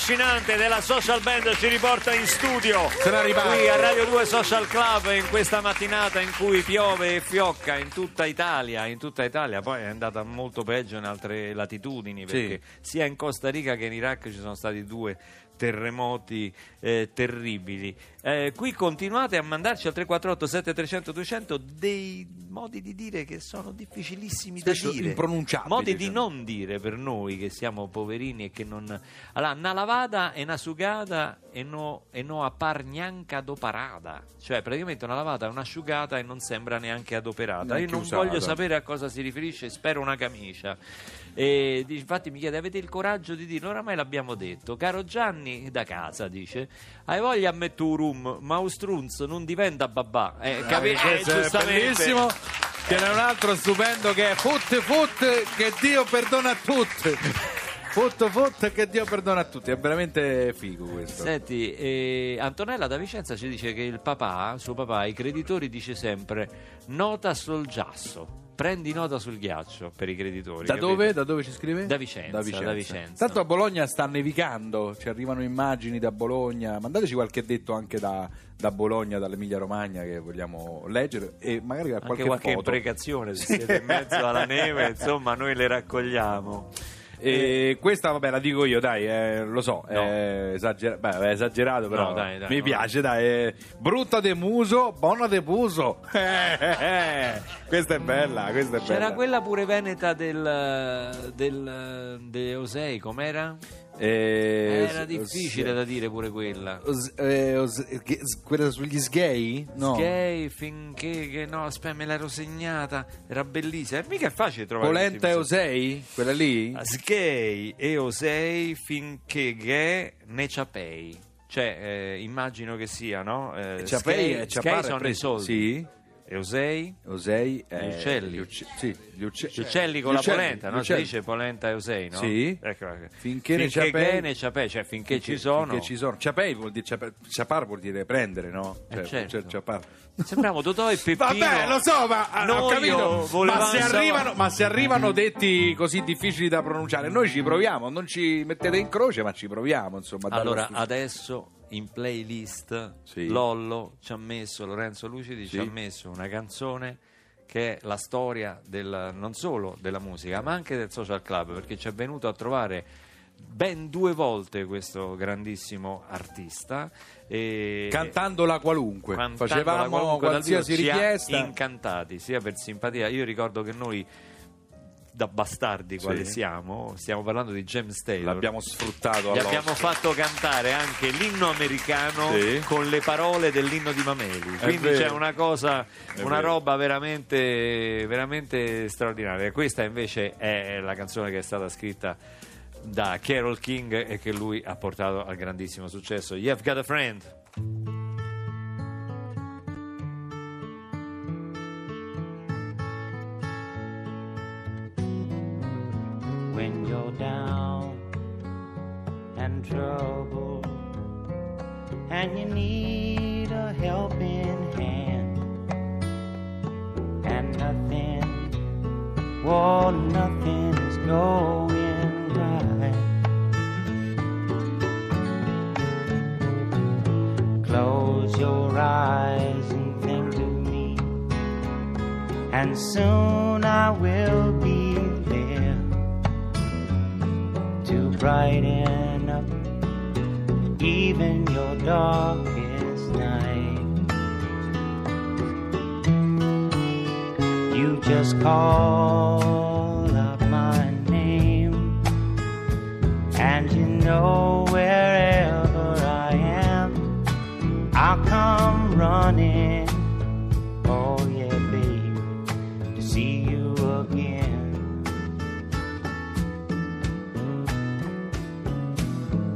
Sound trascinante della social band ci riporta in studio. Qui a Radio 2 Social Club in questa mattinata in cui piove e fiocca in tutta Italia, in tutta Italia, poi è andata molto peggio in altre latitudini perché sia in Costa Rica che in Iraq ci sono stati due terremoti eh, terribili. Eh, qui continuate a mandarci al 348 7300 200 dei modi di dire che sono difficilissimi Spesso da dire. impronunciabili, Modi di diciamo. non dire per noi che siamo poverini e che non... Allora, lavata e una sugata e no, e no a par neanche adoperata. Cioè, praticamente una lavata è un'asciugata e non sembra neanche adoperata. Neanche Io non usata. voglio sapere a cosa si riferisce, spero una camicia. E infatti mi chiede, avete il coraggio di dirlo? Oramai l'abbiamo detto. Caro Gianni da casa, dice, hai voglia a mettere un rum, ma un strunz non diventa babà. Eh, capi- eh, è giustamente. Ce n'è un altro stupendo che è Foot Foot che Dio perdona a tutti. Foot Foot che Dio perdona a tutti. È veramente figo questo. Senti, eh, Antonella da Vicenza ci dice che il papà, suo papà, ai creditori dice sempre nota sul giasso, prendi nota sul ghiaccio per i creditori. Da capito? dove? Da dove ci scrive? Da Vicenza, da Vicenza. Tanto a Bologna sta nevicando, ci arrivano immagini da Bologna. Mandateci qualche detto anche da, da Bologna, dall'Emilia Romagna che vogliamo leggere e magari Anche qualche, qualche foto. imprecazione, se siete in mezzo alla neve, insomma, noi le raccogliamo. E questa, vabbè, la dico io, dai, eh, lo so, No. è, esagera- beh, è esagerato, però No, dai, dai, mi no. piace, dai. è brutta de muso, buona de puso. Eh, eh, eh. Questa è bella, questa è C'era bella. quella pure veneta del, del de Osei, com'era? Eh, Era difficile da dire pure quella. os- eh, os- che- quella sugli sgay? No. Gay finché che no, aspetta, me l'ero segnata, era bellissima. E mica è facile trovare. Polenta e Osei? Quella lì? Ah, Sgay e Osei finché gay ne ciapei. Cioè, eh, immagino che sia, no? Eh, Ciapei Sgay- e Sgay sono preso- i soldi. Sì. E Osei? Osei è Gli uccelli. gli ucce- sì, gli ucce- Gli uccelli con gli la uccelli, polenta, gli no? Si dice polenta e Osei, no? Sì. Ecco, ecco. Finché ne finché ciapei- gay ne ciapei, cioè finché, ci sono. Finché ci sono. Ciapei vuol dire ciapa- ciapar vuol dire prendere, no? Eh, certo. cioè, ciapar. Sembriamo Totò e Peppino. Vabbè, lo so, ma ho Noi capito. volevamo Ma se, arrivano, ma se arrivano detti così difficili da pronunciare, noi ci proviamo. Non ci mettete in croce, ma ci proviamo. Insomma, Allora, adesso in playlist Sì. Lollo ci ha messo, Lorenzo Lucidi ci Sì. ha messo una canzone che è la storia del, non solo della musica, ma anche del social club, perché ci è venuto a trovare ben due volte questo grandissimo artista. E cantandola qualunque. cantando Facevamo qualunque dal qualsiasi vivo, ci ha richiesta. incantati sia per simpatia. Io ricordo che noi, da bastardi quali Sì. siamo, stiamo parlando di James Taylor. L'abbiamo sfruttato Gli abbiamo fatto cantare anche l'inno americano Sì. con le parole dell'inno di Mameli. Quindi c'è una cosa, È una vero. roba veramente, veramente straordinaria. Questa invece è la canzone che è stata scritta da Carol King e che lui ha portato al grandissimo successo. You've got a friend. When you're down and troubled and you need a helping hand and nothing, well, nothing is going right. Close your eyes and think of me, and soon I will brighten up even your darkest night. You just call out my name, and you know wherever I am, I'll come running.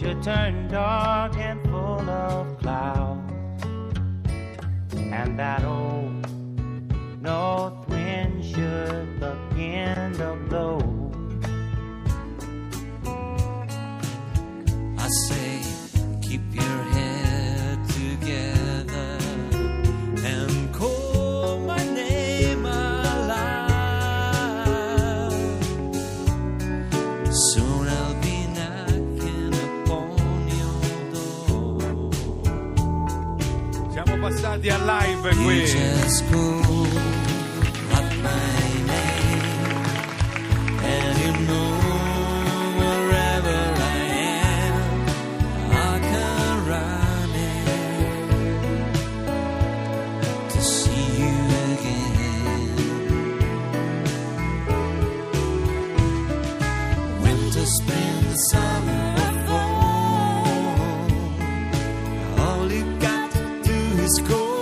should turn dark and full of clouds, and that old north wind should begin to blow. I say, keep your head together passati a live qui. It's cold.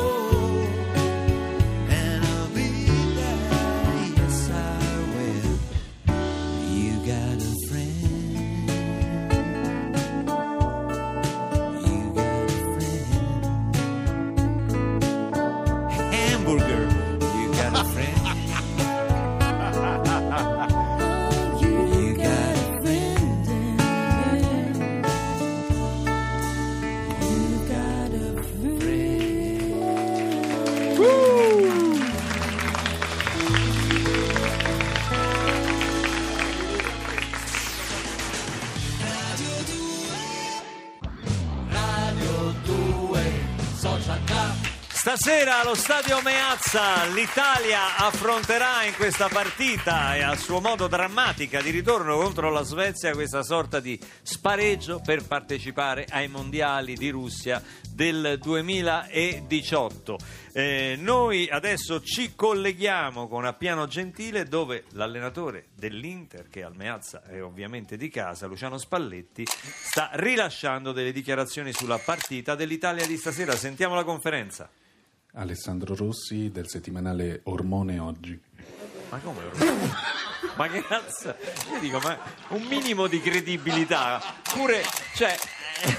Stasera allo stadio Meazza l'Italia affronterà in questa partita e a suo modo drammatica di ritorno contro la Svezia questa sorta di spareggio per partecipare ai mondiali di Russia del 2018. Eh, noi adesso ci colleghiamo con Appiano Gentile dove l'allenatore dell'Inter, che al Meazza è ovviamente di casa, Luciano Spalletti, sta rilasciando delle dichiarazioni sulla partita dell'Italia di stasera. Sentiamo la conferenza. Alessandro Rossi del settimanale Ormone Oggi. Ma come ormone? Ma che cazzo? Io dico, ma un minimo di credibilità, pure, cioè,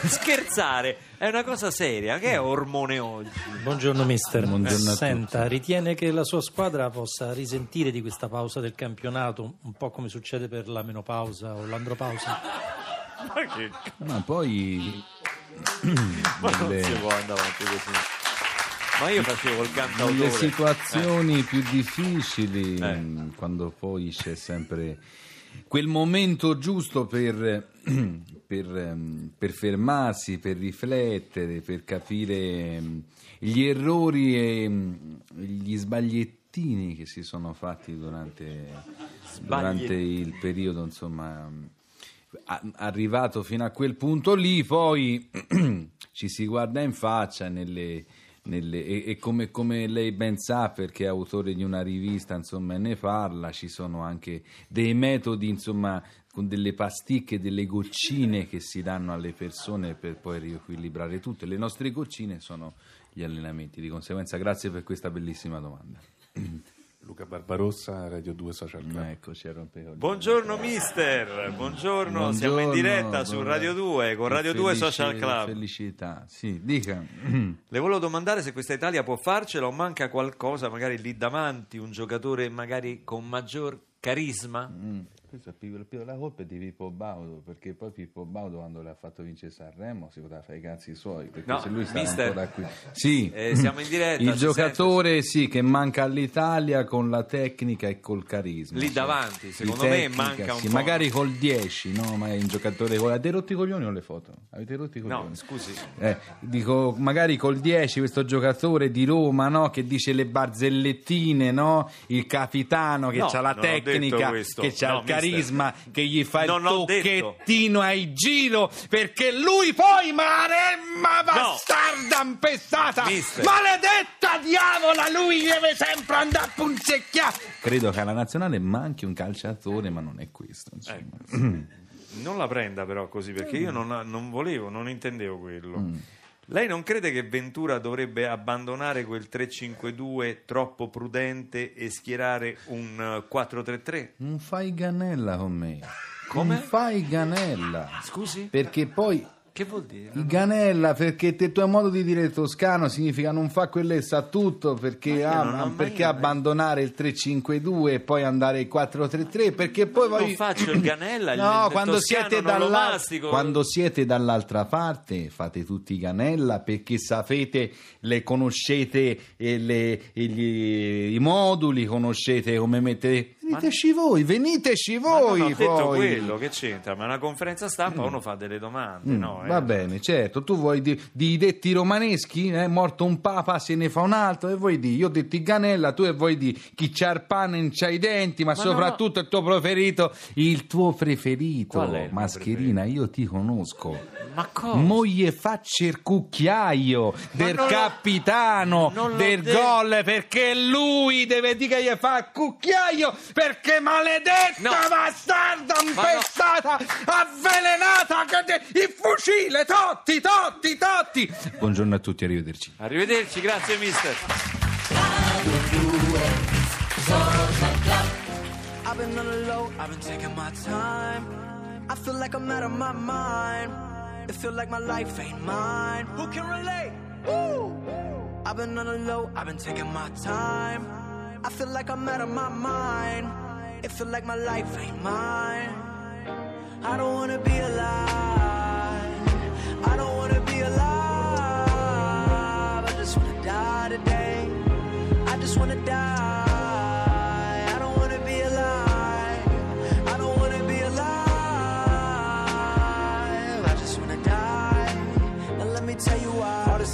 scherzare è una cosa seria. Che è ormone oggi? Buongiorno mister. Buongiorno a Senta, ritiene che la sua squadra possa risentire di questa pausa del campionato, un po' come succede per la menopausa o l'andropausa? Ma che Ma poi ma non si può andare avanti così. Ma io facevo il cantautore. nelle situazioni più difficili, Eh. mh, quando poi c'è sempre quel momento giusto per, per, ehm, per fermarsi, per riflettere, per capire mh, gli errori e gli sbagliettini che si sono fatti durante, durante il periodo, insomma, arrivato fino a quel punto lì, poi ci si guarda in faccia nelle, nelle- e, e come, come lei ben sa, perché è autore di una rivista, insomma, e ne parla, ci sono anche dei metodi, insomma, con delle pasticche, delle goccine che si danno alle persone per poi riequilibrare tutto. Le nostre goccine sono gli allenamenti, di conseguenza grazie per questa bellissima domanda. Luca Barbarossa, Radio 2 Social Club. Ecco, ci rompevo. Buongiorno mister, buongiorno, siamo in Buongiorno, diretta su buongiorno. Radio 2 con Radio 2 felici- Social Club. Felicità, sì, dica. Le volevo domandare se questa Italia può farcela o manca qualcosa, magari lì davanti, un giocatore magari con maggior carisma? Mm, Questo è Pippo, Pippo- la colpa è di Pippo Baudo perché poi Pippo Baudo quando le ha fatto vincere Sanremo si poteva fare i cazzi suoi perché No, se lui stava mister, ancora qui sì eh, siamo in diretta, il giocatore sì che manca all'Italia con la tecnica e col carisma Lì sì. davanti, secondo me tecnica, manca un sì, po'. magari col 10 no ma è un giocatore con... avete rotto i coglioni o le foto? avete rotto i coglioni? No, scusi. Eh, dico, magari col 10 questo giocatore di Roma no, che dice le barzellettine, no? il capitano che No, ha la tecnica, che ha il mister, carisma che gli fa Non il tocchettino ai giro perché lui poi maremma bastarda impestata Mister. maledetta diavola lui deve sempre andare a punzecchiare credo che alla nazionale manchi un calciatore ma non è questo insomma. Non la prenda però così perché io non, non volevo, non intendevo quello. Mm. Lei non crede che Ventura dovrebbe abbandonare quel 3-5-2 troppo prudente e schierare un eh, 4-3-3? non fai ganella con me Come? non fai ganella Scusi? perché poi Che vuol dire? Il Ganella, perché il tuo modo di dire toscano significa non fa quello e sa tutto, perché, ah, non perché abbandonare il 3-5-2 e poi andare il 4-3-3, perché poi Non voi... faccio il Ganella, il- No, quando siete, non mastico. quando siete dall'altra parte fate tutti Ganella perché sapete, le conoscete e le- gli- i moduli, conoscete come mettere... Veniteci voi, veniteci Ma non voi ho detto quello, che c'entra? Ma una conferenza stampa uno fa delle domande, Mm, no? eh? Va bene, certo. Tu vuoi di, di detti romaneschi? È morto un papa, se ne fa un altro. E vuoi di? Io ho detto Ganella, tu e vuoi di chi c'ha il pane non c'ha i denti, ma, Ma soprattutto il tuo preferito. Il tuo preferito, il Mascherina, io ti conosco. Ma cosa? Moglie faccia il cucchiaio del capitano del gol perché lui deve dire che gli fa il cucchiaio perché maledetta No. bastarda Ma no. impestata avvelenata il fucile Totti Totti Totti buongiorno a tutti arrivederci Arrivederci, grazie mister. I've been on the low, I've been taking my time. I feel like I'm out of my mind. It feel like my life ain't mine. Who can relate? Woo! I've been on the low, I've been taking my time. I feel like I'm out of my mind. It feel like my life ain't mine. I don't wanna be alive. I don't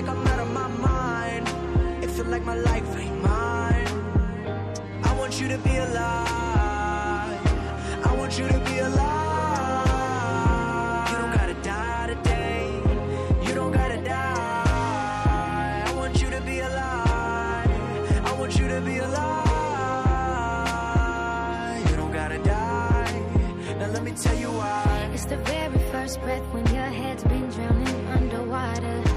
Like I'm out of my mind. It feel like my life ain't mine. I want you to be alive. I want you to be alive. You don't gotta die today. You don't gotta die. I want you to be alive. I want you to be alive. You don't gotta die. Now let me tell you why. It's the very first breath when your head's been drowning underwater.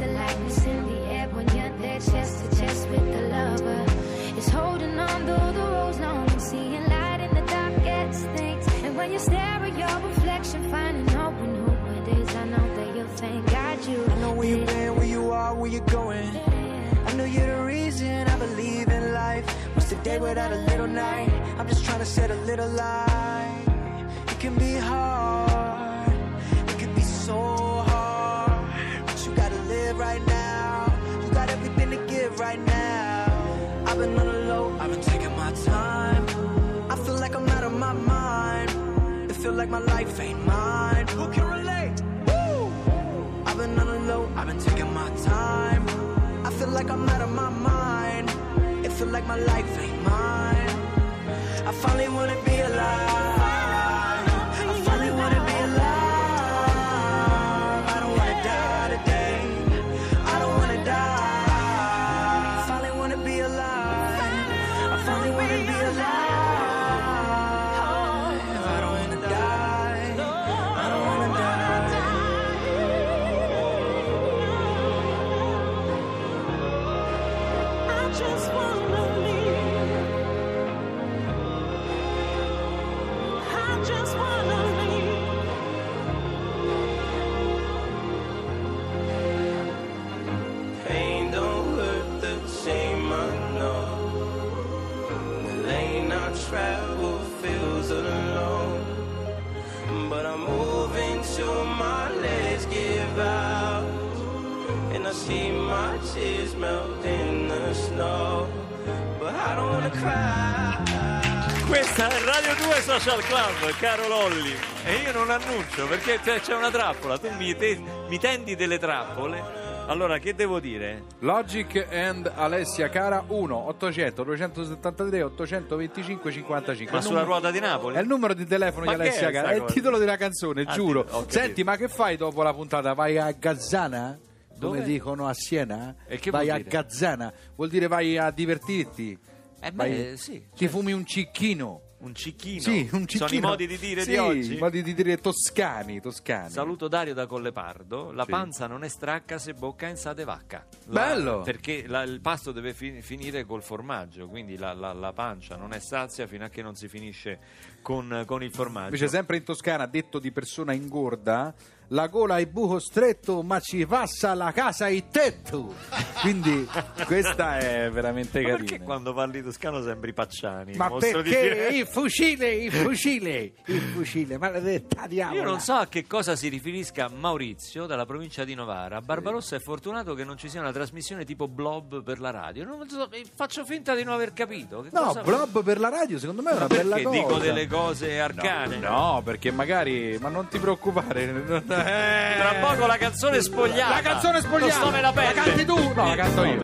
The lightness in the air when you're there chest to chest with the lover. It's holding on though the road's long and seeing light in the darkest things. And when you stare at your reflection, finding hope in who it is, I know that you'll thank God you. I know where you've been, where you are, where you're going. I know you're the reason I believe in life. What's the day without a little night? I'm just trying to set a little light. It can be hard, live right now. You got everything to give right now. I've been on the low, I've been taking my time. I feel like I'm out of my mind. It feel like my life ain't mine. Who can relate? Woo! I've been on the low, I've been taking my time. I feel like I'm out of my mind. It feel like my life ain't mine. I finally wanna be alive. Questa è Radio 2 Social Club, caro Lolli. E io non annuncio perché c'è c'è una trappola. Tu mi, te- mi tendi delle trappole. Allora, che devo dire? Logic and Alessia Cara 1 800 273 825 55 Ma sulla ruota di Napoli? È il numero di telefono Ma di Alessia è Cara, è il titolo della canzone, Ah, giuro. sì. Senti, ma che fai dopo la puntata? Vai a Gazzana? Come Dove? dicono a Siena? E che vai vuol a? Gazzana, vuol dire vai a divertirti. Eh beh, sì. Ti fumi un cicchino. Un cicchino. Sì, un cicchino. Sono i modi di dire Sì, di oggi. i modi di dire toscani, toscani. Saluto Dario da Collepardo. La Sì. panza non è stracca se bocca in sa de vacca. La- Bello! Perché la- il pasto deve fi- finire col formaggio, quindi la, la- la pancia non è sazia fino a che non si finisce con, con il formaggio. Invece sempre in Toscana, detto di persona ingorda, la gola è buco stretto, ma ci passa la casa il tetto. Quindi questa è veramente Ma carina. perché quando parli toscano sembri Pacciani? Ma di perché Firenze? il fucile, il fucile, il fucile, maledetta diavola. Io non so a che cosa si riferisca Maurizio dalla provincia di Novara. Barbarossa è fortunato che non ci sia una trasmissione tipo Blob per la radio. Non so, eh, faccio finta di non aver capito. Che No, cosa- Blob per la radio secondo me è Ma una bella perché cosa. dico delle cose arcane? No, perché magari, ma non ti preoccupare. Eh. Tra poco la canzone spogliata. La canzone spogliata. Non sto me la La canti tu? No, la canto io.